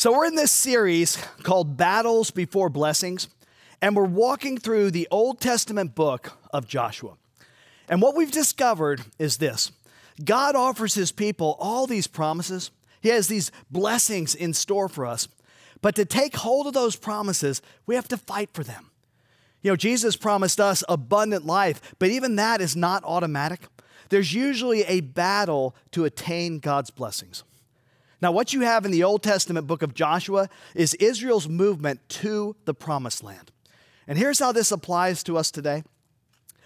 So, we're in this series called Battles Before Blessings, and we're walking through the Old Testament book of Joshua. And what we've discovered is this God offers his people all these promises, he has these blessings in store for us. But to take hold of those promises, we have to fight for them. You know, Jesus promised us abundant life, but even that is not automatic. There's usually a battle to attain God's blessings. Now, what you have in the Old Testament book of Joshua is Israel's movement to the promised land. And here's how this applies to us today.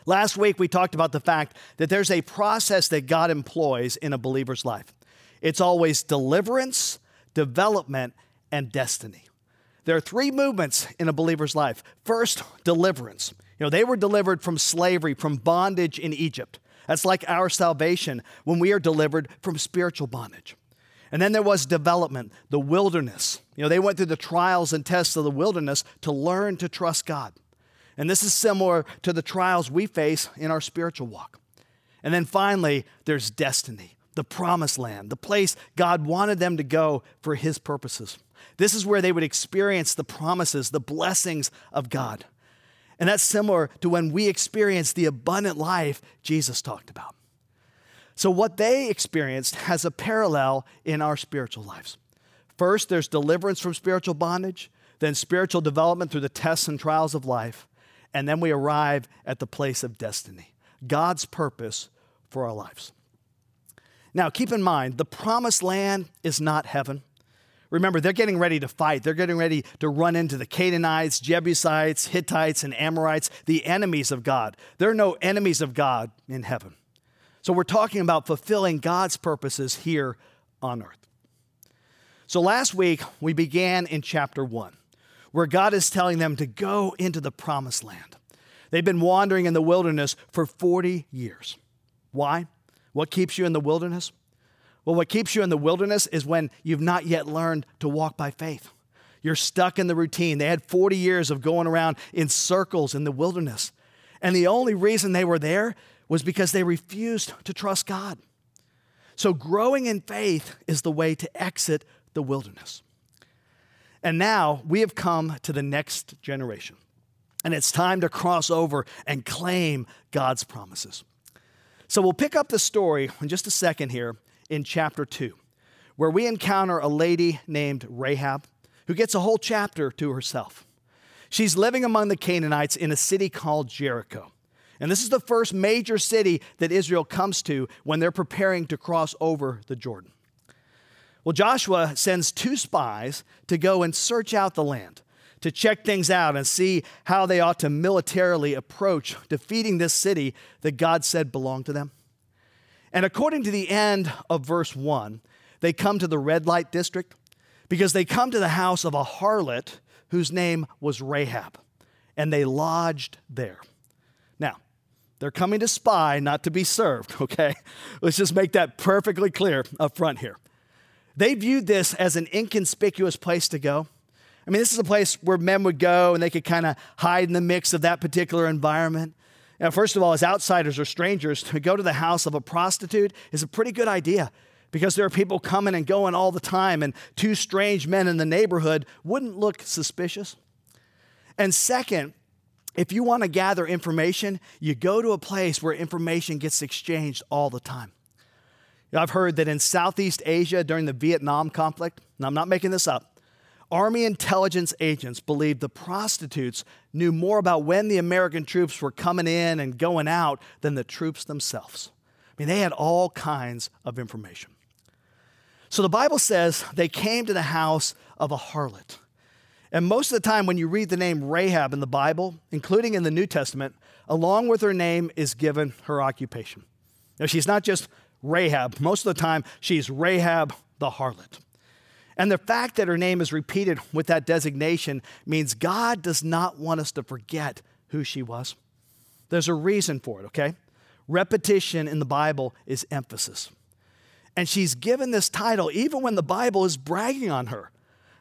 Last week, we talked about the fact that there's a process that God employs in a believer's life. It's always deliverance, development, and destiny. There are three movements in a believer's life. First, deliverance. You know, they were delivered from slavery, from bondage in Egypt. That's like our salvation when we are delivered from spiritual bondage. And then there was development, the wilderness. You know, they went through the trials and tests of the wilderness to learn to trust God. And this is similar to the trials we face in our spiritual walk. And then finally, there's destiny, the promised land, the place God wanted them to go for His purposes. This is where they would experience the promises, the blessings of God. And that's similar to when we experience the abundant life Jesus talked about. So, what they experienced has a parallel in our spiritual lives. First, there's deliverance from spiritual bondage, then spiritual development through the tests and trials of life, and then we arrive at the place of destiny, God's purpose for our lives. Now, keep in mind, the promised land is not heaven. Remember, they're getting ready to fight. They're getting ready to run into the Canaanites, Jebusites, Hittites, and Amorites, the enemies of God. There are no enemies of God in heaven. So we're talking about fulfilling God's purposes here on earth. So last week, we began in chapter one, where God is telling them to go into the promised land. They've been wandering in the wilderness for 40 years. Why? What keeps you in the wilderness? Well, what keeps you in the wilderness is when you've not yet learned to walk by faith. You're stuck in the routine. They had 40 years of going around in circles in the wilderness. And the only reason they were there was because they refused to trust God. So, growing in faith is the way to exit the wilderness. And now we have come to the next generation. And it's time to cross over and claim God's promises. So, we'll pick up the story in just a second here in chapter 2, where we encounter a lady named Rahab who gets a whole chapter to herself. She's living among the Canaanites in a city called Jericho. And this is the first major city that Israel comes to when they're preparing to cross over the Jordan. Well, Joshua sends two spies to go and search out the land, to check things out and see how they ought to militarily approach defeating this city that God said belonged to them. And according to the end of verse 1, they come to the red light district because they come to the house of a harlot whose name was Rahab, and they lodged there. They're coming to spy, not to be served, okay? Let's just make that perfectly clear up front here. They viewed this as an inconspicuous place to go. I mean, this is a place where men would go and they could kind of hide in the mix of that particular environment. Now, first of all, as outsiders or strangers, to go to the house of a prostitute is a pretty good idea because there are people coming and going all the time, and two strange men in the neighborhood wouldn't look suspicious. And second, if you want to gather information, you go to a place where information gets exchanged all the time. I've heard that in Southeast Asia during the Vietnam conflict, and I'm not making this up, Army intelligence agents believed the prostitutes knew more about when the American troops were coming in and going out than the troops themselves. I mean, they had all kinds of information. So the Bible says they came to the house of a harlot. And most of the time, when you read the name Rahab in the Bible, including in the New Testament, along with her name is given her occupation. Now, she's not just Rahab, most of the time, she's Rahab the harlot. And the fact that her name is repeated with that designation means God does not want us to forget who she was. There's a reason for it, okay? Repetition in the Bible is emphasis. And she's given this title even when the Bible is bragging on her.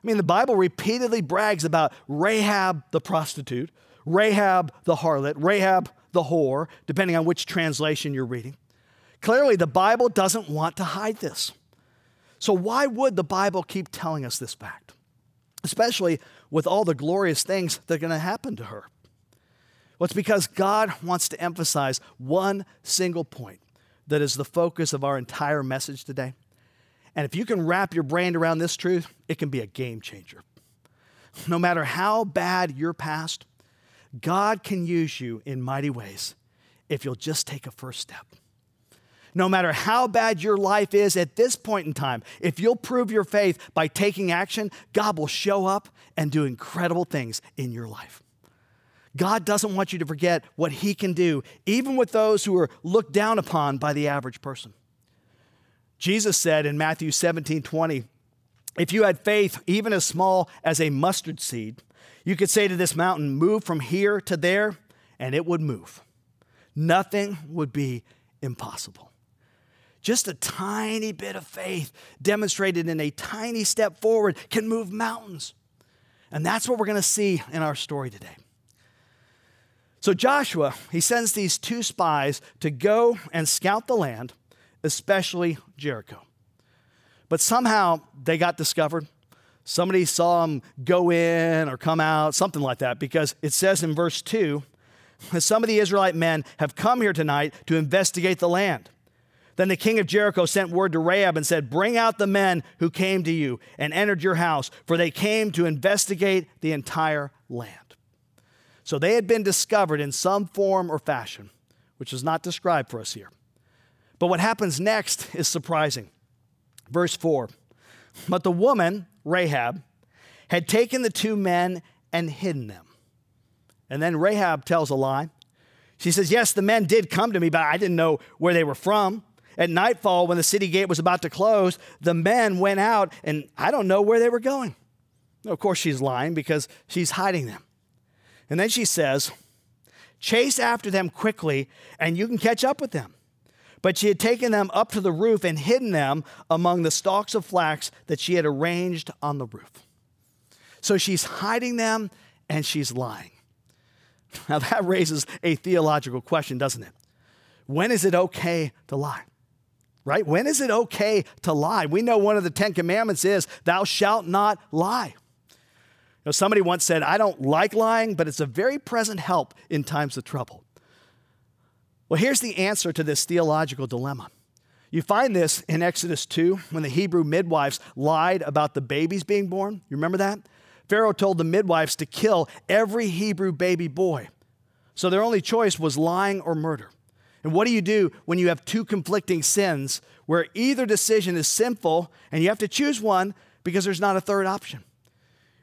I mean, the Bible repeatedly brags about Rahab the prostitute, Rahab the harlot, Rahab the whore, depending on which translation you're reading. Clearly, the Bible doesn't want to hide this. So, why would the Bible keep telling us this fact? Especially with all the glorious things that are going to happen to her. Well, it's because God wants to emphasize one single point that is the focus of our entire message today. And if you can wrap your brain around this truth, it can be a game changer. No matter how bad your past, God can use you in mighty ways if you'll just take a first step. No matter how bad your life is at this point in time, if you'll prove your faith by taking action, God will show up and do incredible things in your life. God doesn't want you to forget what He can do, even with those who are looked down upon by the average person. Jesus said in Matthew 17 20, if you had faith even as small as a mustard seed, you could say to this mountain, Move from here to there, and it would move. Nothing would be impossible. Just a tiny bit of faith demonstrated in a tiny step forward can move mountains. And that's what we're going to see in our story today. So Joshua, he sends these two spies to go and scout the land, especially Jericho. But somehow they got discovered. Somebody saw them go in or come out, something like that, because it says in verse 2 some of the Israelite men have come here tonight to investigate the land. Then the king of Jericho sent word to Rahab and said, Bring out the men who came to you and entered your house, for they came to investigate the entire land. So they had been discovered in some form or fashion, which is not described for us here. But what happens next is surprising. Verse 4 But the woman, Rahab, had taken the two men and hidden them. And then Rahab tells a lie. She says, Yes, the men did come to me, but I didn't know where they were from. At nightfall, when the city gate was about to close, the men went out, and I don't know where they were going. Of course, she's lying because she's hiding them. And then she says, Chase after them quickly, and you can catch up with them. But she had taken them up to the roof and hidden them among the stalks of flax that she had arranged on the roof. So she's hiding them and she's lying. Now that raises a theological question, doesn't it? When is it okay to lie? Right? When is it okay to lie? We know one of the Ten Commandments is, Thou shalt not lie know, somebody once said, I don't like lying, but it's a very present help in times of trouble. Well, here's the answer to this theological dilemma. You find this in Exodus 2 when the Hebrew midwives lied about the babies being born. You remember that? Pharaoh told the midwives to kill every Hebrew baby boy. So their only choice was lying or murder. And what do you do when you have two conflicting sins where either decision is sinful and you have to choose one because there's not a third option?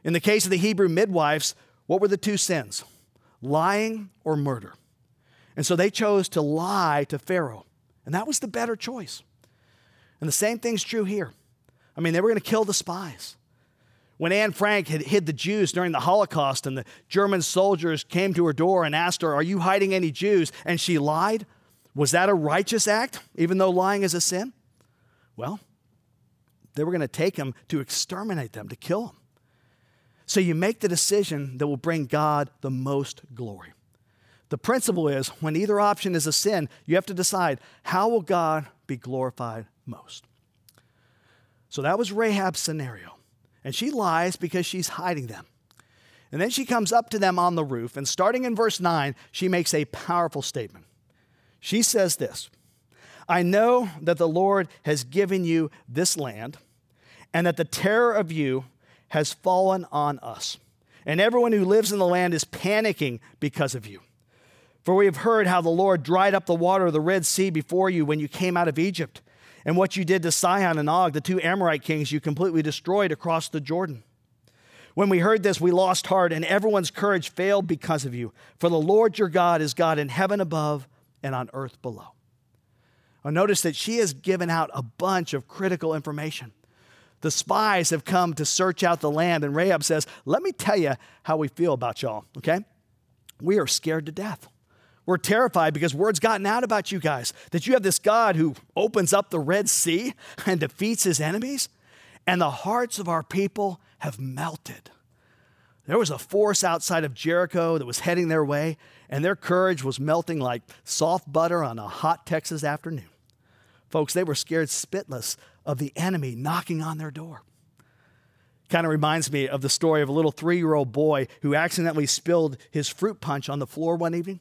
In the case of the Hebrew midwives, what were the two sins? Lying or murder. And so they chose to lie to Pharaoh. And that was the better choice. And the same thing's true here. I mean, they were going to kill the spies. When Anne Frank had hid the Jews during the Holocaust and the German soldiers came to her door and asked her, Are you hiding any Jews? And she lied, was that a righteous act, even though lying is a sin? Well, they were going to take them to exterminate them, to kill them. So you make the decision that will bring God the most glory. The principle is when either option is a sin, you have to decide how will God be glorified most. So that was Rahab's scenario. And she lies because she's hiding them. And then she comes up to them on the roof, and starting in verse 9, she makes a powerful statement. She says this I know that the Lord has given you this land, and that the terror of you has fallen on us. And everyone who lives in the land is panicking because of you. For we have heard how the Lord dried up the water of the Red Sea before you when you came out of Egypt, and what you did to Sihon and Og, the two Amorite kings you completely destroyed across the Jordan. When we heard this, we lost heart, and everyone's courage failed because of you. For the Lord your God is God in heaven above and on earth below. Now, notice that she has given out a bunch of critical information. The spies have come to search out the land, and Rahab says, Let me tell you how we feel about y'all, okay? We are scared to death. We're terrified because word's gotten out about you guys that you have this God who opens up the Red Sea and defeats his enemies, and the hearts of our people have melted. There was a force outside of Jericho that was heading their way, and their courage was melting like soft butter on a hot Texas afternoon. Folks, they were scared spitless of the enemy knocking on their door. Kind of reminds me of the story of a little three year old boy who accidentally spilled his fruit punch on the floor one evening.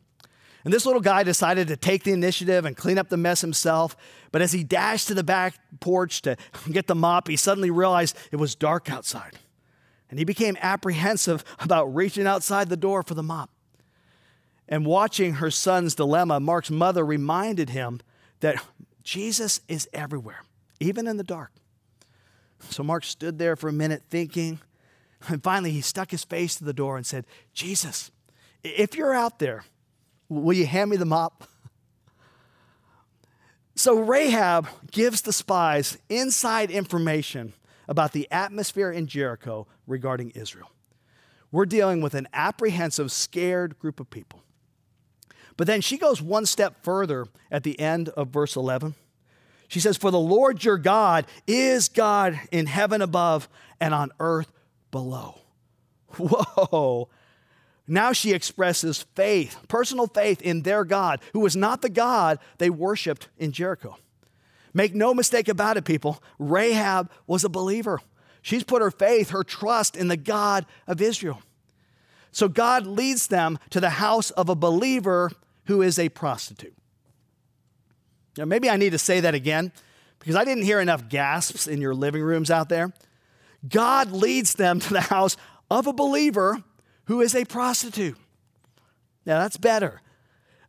And this little guy decided to take the initiative and clean up the mess himself. But as he dashed to the back porch to get the mop, he suddenly realized it was dark outside. And he became apprehensive about reaching outside the door for the mop. And watching her son's dilemma, Mark's mother reminded him that Jesus is everywhere, even in the dark. So Mark stood there for a minute thinking, and finally he stuck his face to the door and said, Jesus, if you're out there, will you hand me the mop? So Rahab gives the spies inside information about the atmosphere in Jericho regarding Israel. We're dealing with an apprehensive, scared group of people. But then she goes one step further at the end of verse 11. She says, For the Lord your God is God in heaven above and on earth below. Whoa. Now she expresses faith, personal faith in their God, who was not the God they worshiped in Jericho. Make no mistake about it, people. Rahab was a believer. She's put her faith, her trust in the God of Israel. So God leads them to the house of a believer who is a prostitute. Now, maybe I need to say that again because I didn't hear enough gasps in your living rooms out there. God leads them to the house of a believer who is a prostitute. Now, that's better.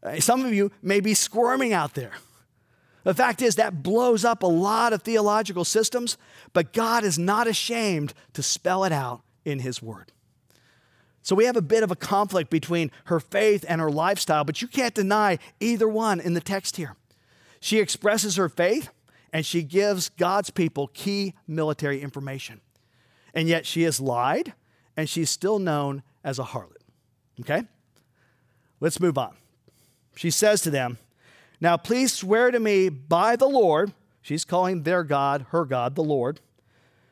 Uh, some of you may be squirming out there. The fact is, that blows up a lot of theological systems, but God is not ashamed to spell it out in His Word. So we have a bit of a conflict between her faith and her lifestyle, but you can't deny either one in the text here. She expresses her faith and she gives God's people key military information. And yet she has lied and she's still known as a harlot. Okay? Let's move on. She says to them, Now please swear to me by the Lord, she's calling their God, her God, the Lord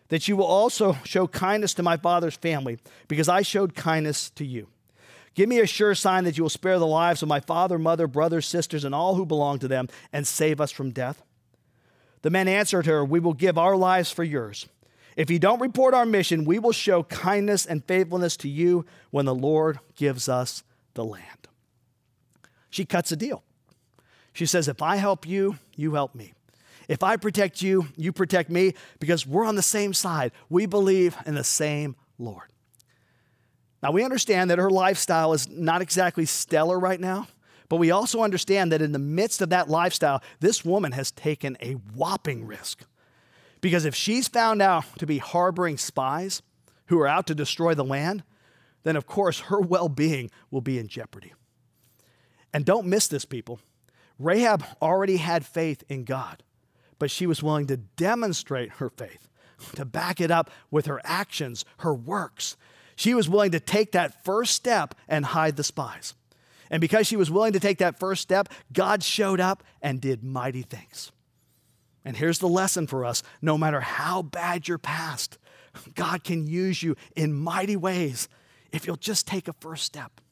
that you will also show kindness to my father's family, because I showed kindness to you. Give me a sure sign that you will spare the lives of my father, mother, brothers, sisters, and all who belong to them, and save us from death. The men answered her, We will give our lives for yours. If you don't report our mission, we will show kindness and faithfulness to you when the Lord gives us the land. She cuts a deal. She says, If I help you, you help me. If I protect you, you protect me because we're on the same side. We believe in the same Lord. Now, we understand that her lifestyle is not exactly stellar right now, but we also understand that in the midst of that lifestyle, this woman has taken a whopping risk. Because if she's found out to be harboring spies who are out to destroy the land, then of course her well being will be in jeopardy. And don't miss this, people. Rahab already had faith in God but she was willing to demonstrate her faith, to back it up with her actions, her works. She was willing to take that first step and hide the spies. And because she was willing to take that first step, God showed up and did mighty things. And here's the lesson for us no matter how bad your past, God can use you in mighty ways if you'll just take a first step.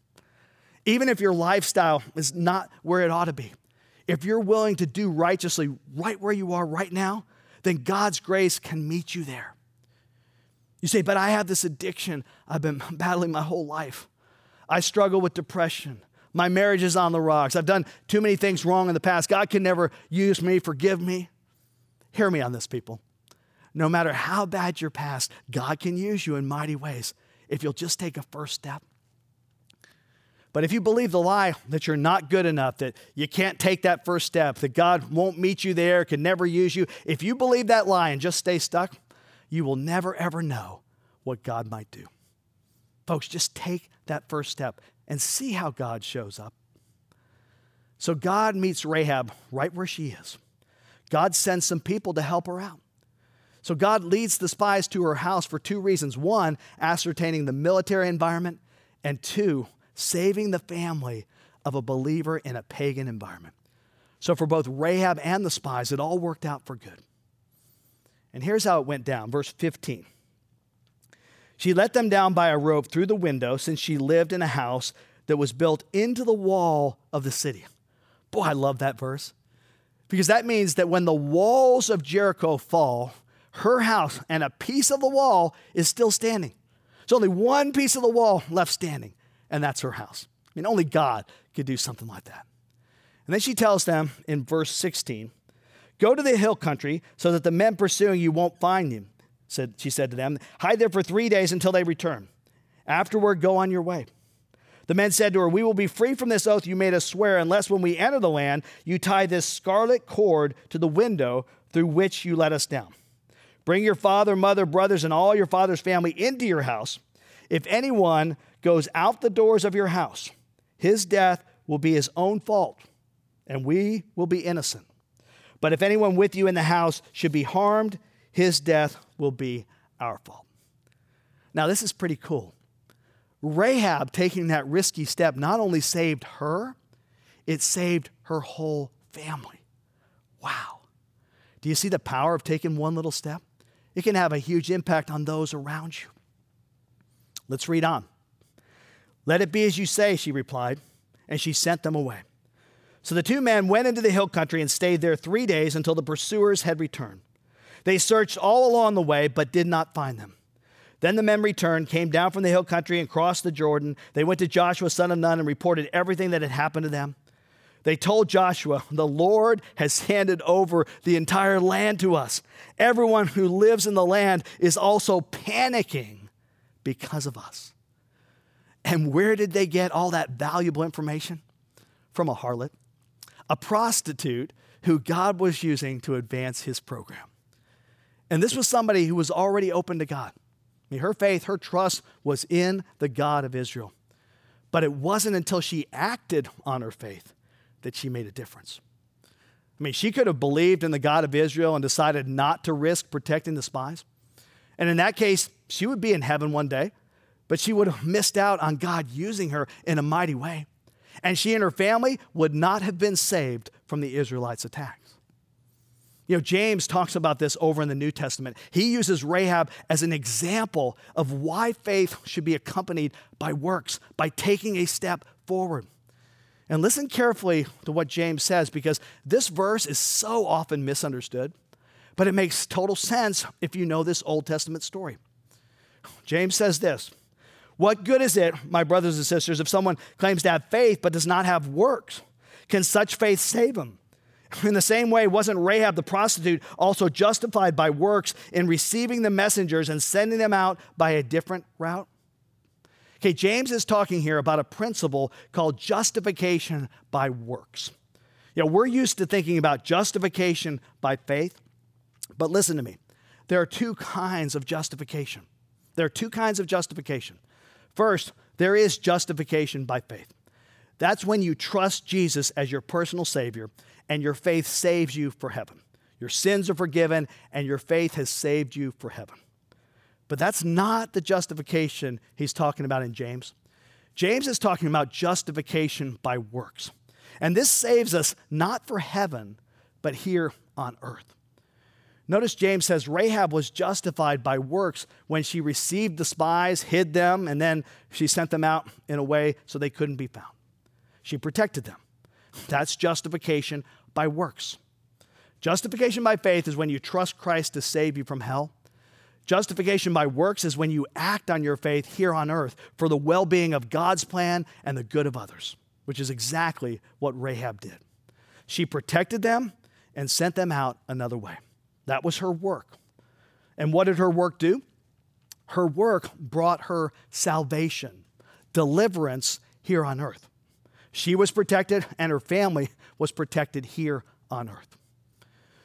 Even if your lifestyle is not where it ought to be, if you're willing to do righteously right where you are right now, then God's grace can meet you there. You say, but I have this addiction I've been battling my whole life. I struggle with depression. My marriage is on the rocks. I've done too many things wrong in the past. God can never use me, forgive me. Hear me on this, people. No matter how bad your past, God can use you in mighty ways if you'll just take a first step. But if you believe the lie that you're not good enough, that you can't take that first step, that God won't meet you there, can never use you, if you believe that lie and just stay stuck, you will never ever know what God might do. Folks, just take that first step and see how God shows up. So God meets Rahab right where she is. God sends some people to help her out. So God leads the spies to her house for two reasons one, ascertaining the military environment, and two, saving the family of a believer in a pagan environment. So for both Rahab and the spies, it all worked out for good. And here's how it went down verse 15. She let them down by a rope through the window, since she lived in a house that was built into the wall of the city. Boy, I love that verse. Because that means that when the walls of Jericho fall, her house and a piece of the wall is still standing. There's only one piece of the wall left standing, and that's her house. I mean, only God could do something like that. And then she tells them in verse 16 Go to the hill country so that the men pursuing you won't find you said, she said to them. Hide there for three days until they return. Afterward, go on your way. The men said to her, We will be free from this oath you made us swear, unless when we enter the land, you tie this scarlet cord to the window through which you let us down. Bring your father, mother, brothers, and all your father's family into your house. If anyone goes out the doors of your house, his death will be his own fault, and we will be innocent. But if anyone with you in the house should be harmed, his death will be our fault. Now, this is pretty cool. Rahab taking that risky step not only saved her, it saved her whole family. Wow. Do you see the power of taking one little step? It can have a huge impact on those around you. Let's read on. Let it be as you say, she replied, and she sent them away. So the two men went into the hill country and stayed there three days until the pursuers had returned. They searched all along the way, but did not find them. Then the men returned, came down from the hill country, and crossed the Jordan. They went to Joshua, son of Nun, and reported everything that had happened to them. They told Joshua, The Lord has handed over the entire land to us. Everyone who lives in the land is also panicking because of us. And where did they get all that valuable information? From a harlot, a prostitute who God was using to advance his program. And this was somebody who was already open to God. I mean, her faith, her trust was in the God of Israel. But it wasn't until she acted on her faith that she made a difference. I mean, she could have believed in the God of Israel and decided not to risk protecting the spies. And in that case, she would be in heaven one day, but she would have missed out on God using her in a mighty way. And she and her family would not have been saved from the Israelites' attack. You know, James talks about this over in the New Testament. He uses Rahab as an example of why faith should be accompanied by works, by taking a step forward. And listen carefully to what James says because this verse is so often misunderstood, but it makes total sense if you know this Old Testament story. James says this What good is it, my brothers and sisters, if someone claims to have faith but does not have works? Can such faith save him? In the same way, wasn't Rahab the prostitute also justified by works in receiving the messengers and sending them out by a different route? Okay, James is talking here about a principle called justification by works. You know, we're used to thinking about justification by faith, but listen to me. There are two kinds of justification. There are two kinds of justification. First, there is justification by faith. That's when you trust Jesus as your personal Savior and your faith saves you for heaven. Your sins are forgiven, and your faith has saved you for heaven. But that's not the justification he's talking about in James. James is talking about justification by works. And this saves us not for heaven, but here on earth. Notice James says Rahab was justified by works when she received the spies, hid them, and then she sent them out in a way so they couldn't be found. She protected them. That's justification by works. Justification by faith is when you trust Christ to save you from hell. Justification by works is when you act on your faith here on earth for the well being of God's plan and the good of others, which is exactly what Rahab did. She protected them and sent them out another way. That was her work. And what did her work do? Her work brought her salvation, deliverance here on earth. She was protected, and her family was protected here on earth.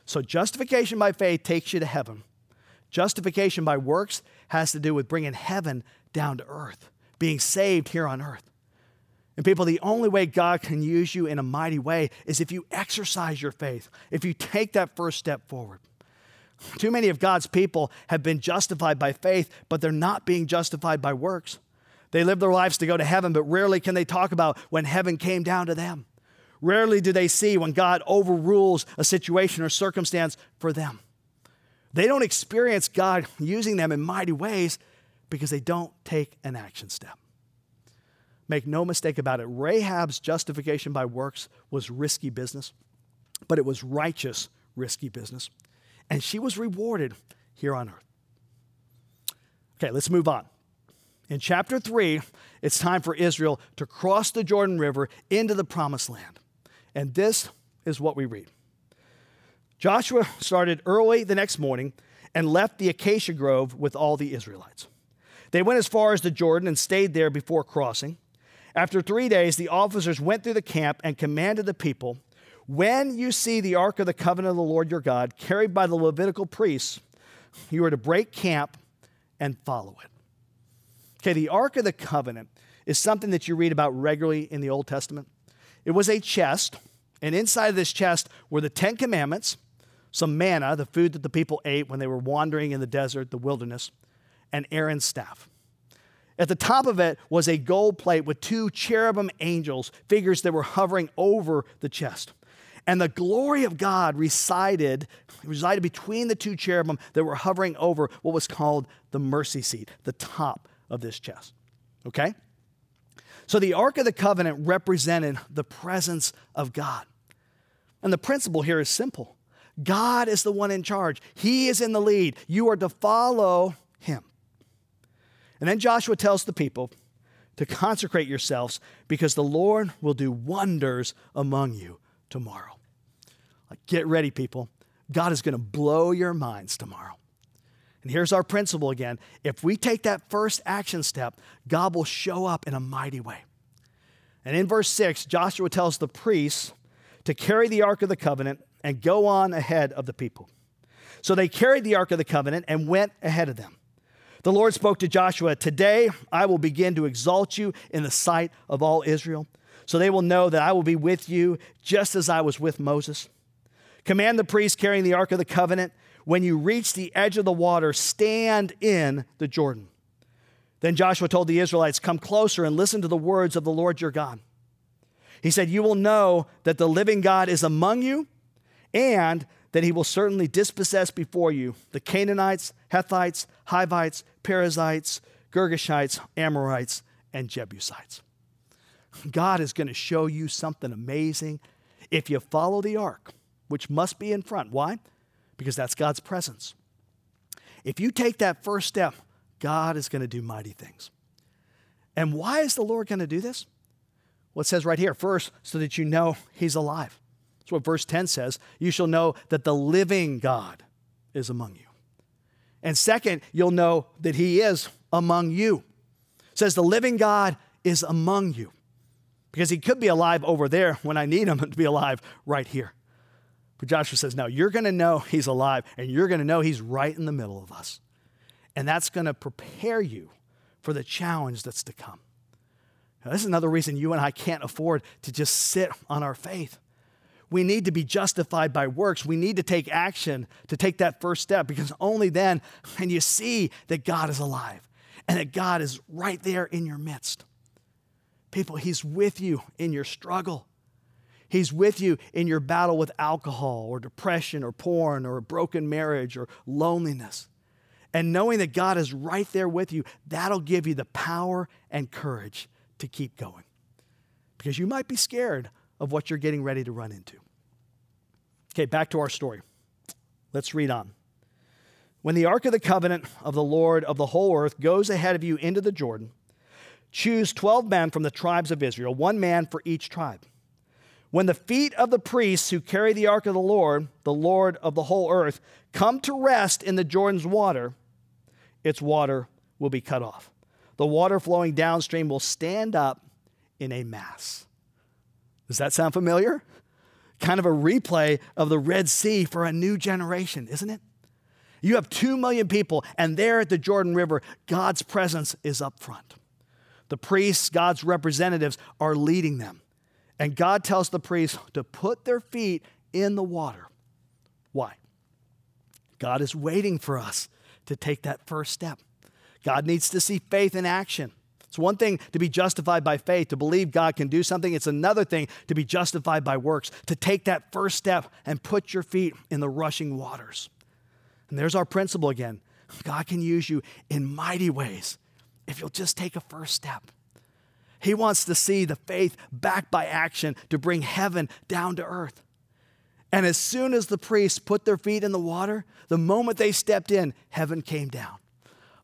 So, justification by faith takes you to heaven. Justification by works has to do with bringing heaven down to earth, being saved here on earth. And people, the only way God can use you in a mighty way is if you exercise your faith, if you take that first step forward. Too many of God's people have been justified by faith, but they're not being justified by works. They live their lives to go to heaven, but rarely can they talk about when heaven came down to them. Rarely do they see when God overrules a situation or circumstance for them. They don't experience God using them in mighty ways because they don't take an action step. Make no mistake about it, Rahab's justification by works was risky business, but it was righteous, risky business. And she was rewarded here on earth. Okay, let's move on. In chapter 3, it's time for Israel to cross the Jordan River into the promised land. And this is what we read Joshua started early the next morning and left the acacia grove with all the Israelites. They went as far as the Jordan and stayed there before crossing. After three days, the officers went through the camp and commanded the people When you see the ark of the covenant of the Lord your God carried by the Levitical priests, you are to break camp and follow it. Okay, the ark of the covenant is something that you read about regularly in the Old Testament. It was a chest, and inside of this chest were the Ten Commandments, some manna, the food that the people ate when they were wandering in the desert, the wilderness, and Aaron's staff. At the top of it was a gold plate with two cherubim angels, figures that were hovering over the chest. And the glory of God resided, resided between the two cherubim that were hovering over what was called the mercy seat, the top of this chest. Okay? So the Ark of the Covenant represented the presence of God. And the principle here is simple God is the one in charge, He is in the lead. You are to follow Him. And then Joshua tells the people to consecrate yourselves because the Lord will do wonders among you tomorrow. Like, get ready, people. God is going to blow your minds tomorrow. And here's our principle again if we take that first action step, God will show up in a mighty way. And in verse 6, Joshua tells the priests to carry the Ark of the Covenant and go on ahead of the people. So they carried the Ark of the Covenant and went ahead of them. The Lord spoke to Joshua, Today I will begin to exalt you in the sight of all Israel, so they will know that I will be with you just as I was with Moses. Command the priests carrying the Ark of the Covenant, when you reach the edge of the water, stand in the Jordan. Then Joshua told the Israelites, Come closer and listen to the words of the Lord your God. He said, You will know that the living God is among you, and that he will certainly dispossess before you the Canaanites, Hittites, Hivites, Perizzites, Girgashites, Amorites, and Jebusites. God is going to show you something amazing if you follow the ark, which must be in front. Why? Because that's God's presence. If you take that first step, God is going to do mighty things. And why is the Lord going to do this? Well, it says right here first, so that you know He's alive. That's what verse 10 says. You shall know that the living God is among you. And second, you'll know that he is among you. It says the living God is among you. Because he could be alive over there when I need him to be alive right here. But Joshua says, no, you're going to know he's alive and you're going to know he's right in the middle of us. And that's going to prepare you for the challenge that's to come. Now, this is another reason you and I can't afford to just sit on our faith we need to be justified by works. We need to take action to take that first step because only then can you see that God is alive and that God is right there in your midst. People, He's with you in your struggle. He's with you in your battle with alcohol or depression or porn or a broken marriage or loneliness. And knowing that God is right there with you, that'll give you the power and courage to keep going. Because you might be scared of what you're getting ready to run into. Okay, back to our story. Let's read on. When the ark of the covenant of the Lord of the whole earth goes ahead of you into the Jordan, choose 12 men from the tribes of Israel, one man for each tribe. When the feet of the priests who carry the ark of the Lord, the Lord of the whole earth, come to rest in the Jordan's water, its water will be cut off. The water flowing downstream will stand up in a mass. Does that sound familiar? Kind of a replay of the Red Sea for a new generation, isn't it? You have two million people, and there at the Jordan River, God's presence is up front. The priests, God's representatives, are leading them. And God tells the priests to put their feet in the water. Why? God is waiting for us to take that first step. God needs to see faith in action. It's one thing to be justified by faith, to believe God can do something. It's another thing to be justified by works, to take that first step and put your feet in the rushing waters. And there's our principle again God can use you in mighty ways if you'll just take a first step. He wants to see the faith backed by action to bring heaven down to earth. And as soon as the priests put their feet in the water, the moment they stepped in, heaven came down.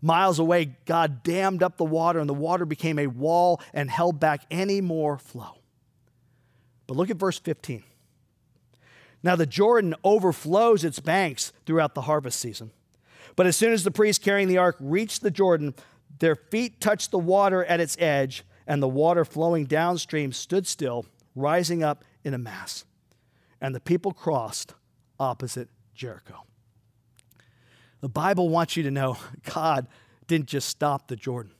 Miles away, God dammed up the water, and the water became a wall and held back any more flow. But look at verse 15. Now, the Jordan overflows its banks throughout the harvest season. But as soon as the priests carrying the ark reached the Jordan, their feet touched the water at its edge, and the water flowing downstream stood still, rising up in a mass. And the people crossed opposite Jericho. The Bible wants you to know God didn't just stop the Jordan.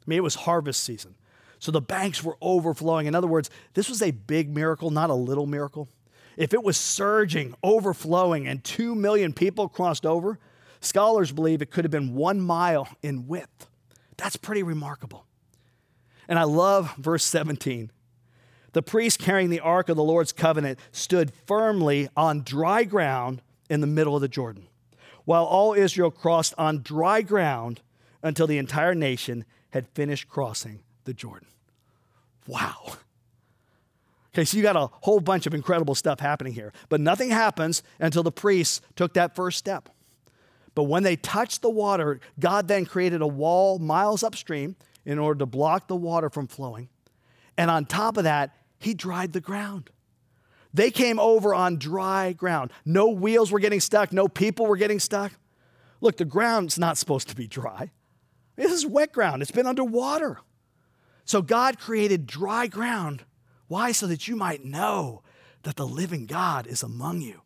I mean, it was harvest season. So the banks were overflowing. In other words, this was a big miracle, not a little miracle. If it was surging, overflowing, and two million people crossed over, scholars believe it could have been one mile in width. That's pretty remarkable. And I love verse 17. The priest carrying the ark of the Lord's covenant stood firmly on dry ground in the middle of the Jordan while all Israel crossed on dry ground until the entire nation had finished crossing the Jordan. Wow. Okay, so you got a whole bunch of incredible stuff happening here. But nothing happens until the priests took that first step. But when they touched the water, God then created a wall miles upstream in order to block the water from flowing. And on top of that, he dried the ground. They came over on dry ground. No wheels were getting stuck, no people were getting stuck. Look, the ground's not supposed to be dry. This is wet ground, it's been underwater. So God created dry ground. Why? So that you might know that the living God is among you.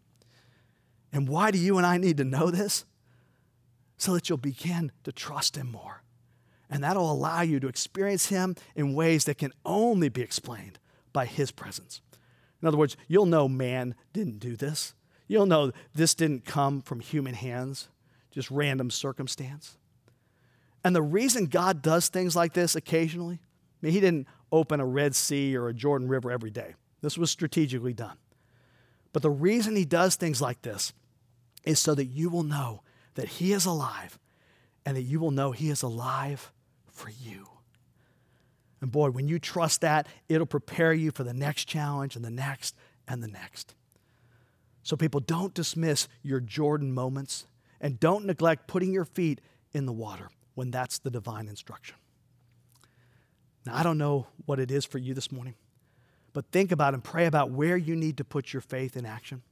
And why do you and I need to know this? So that you'll begin to trust Him more. And that'll allow you to experience Him in ways that can only be explained by His presence. In other words, you'll know man didn't do this. You'll know this didn't come from human hands, just random circumstance. And the reason God does things like this occasionally, I mean, He didn't open a Red Sea or a Jordan River every day. This was strategically done. But the reason He does things like this is so that you will know that He is alive and that you will know He is alive for you. And boy, when you trust that, it'll prepare you for the next challenge and the next and the next. So, people, don't dismiss your Jordan moments and don't neglect putting your feet in the water when that's the divine instruction. Now, I don't know what it is for you this morning, but think about and pray about where you need to put your faith in action.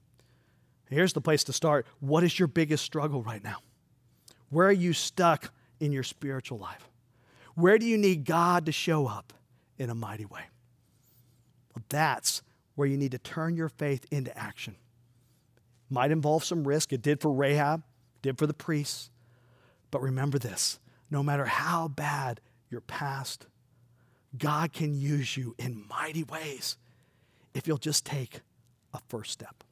Here's the place to start. What is your biggest struggle right now? Where are you stuck in your spiritual life? Where do you need God to show up in a mighty way? Well, that's where you need to turn your faith into action. Might involve some risk. It did for Rahab, did for the priests. But remember this no matter how bad your past, God can use you in mighty ways if you'll just take a first step.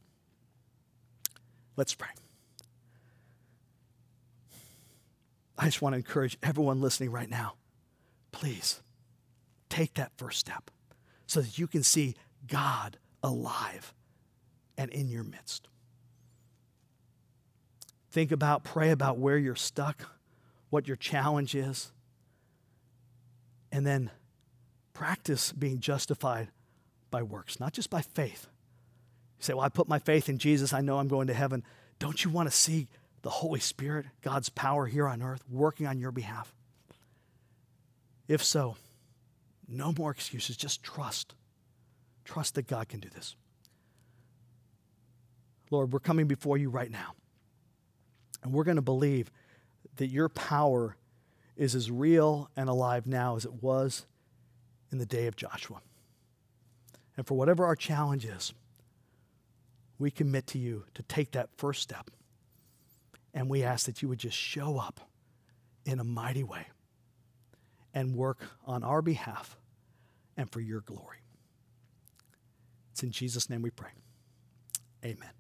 Let's pray. I just want to encourage everyone listening right now please take that first step so that you can see God alive and in your midst. Think about, pray about where you're stuck, what your challenge is, and then practice being justified by works, not just by faith. You say, Well, I put my faith in Jesus, I know I'm going to heaven. Don't you want to see the Holy Spirit, God's power here on earth, working on your behalf? If so, no more excuses. Just trust. Trust that God can do this. Lord, we're coming before you right now. And we're going to believe that your power is as real and alive now as it was in the day of Joshua. And for whatever our challenge is, we commit to you to take that first step. And we ask that you would just show up in a mighty way and work on our behalf and for your glory. It's in Jesus' name we pray. Amen.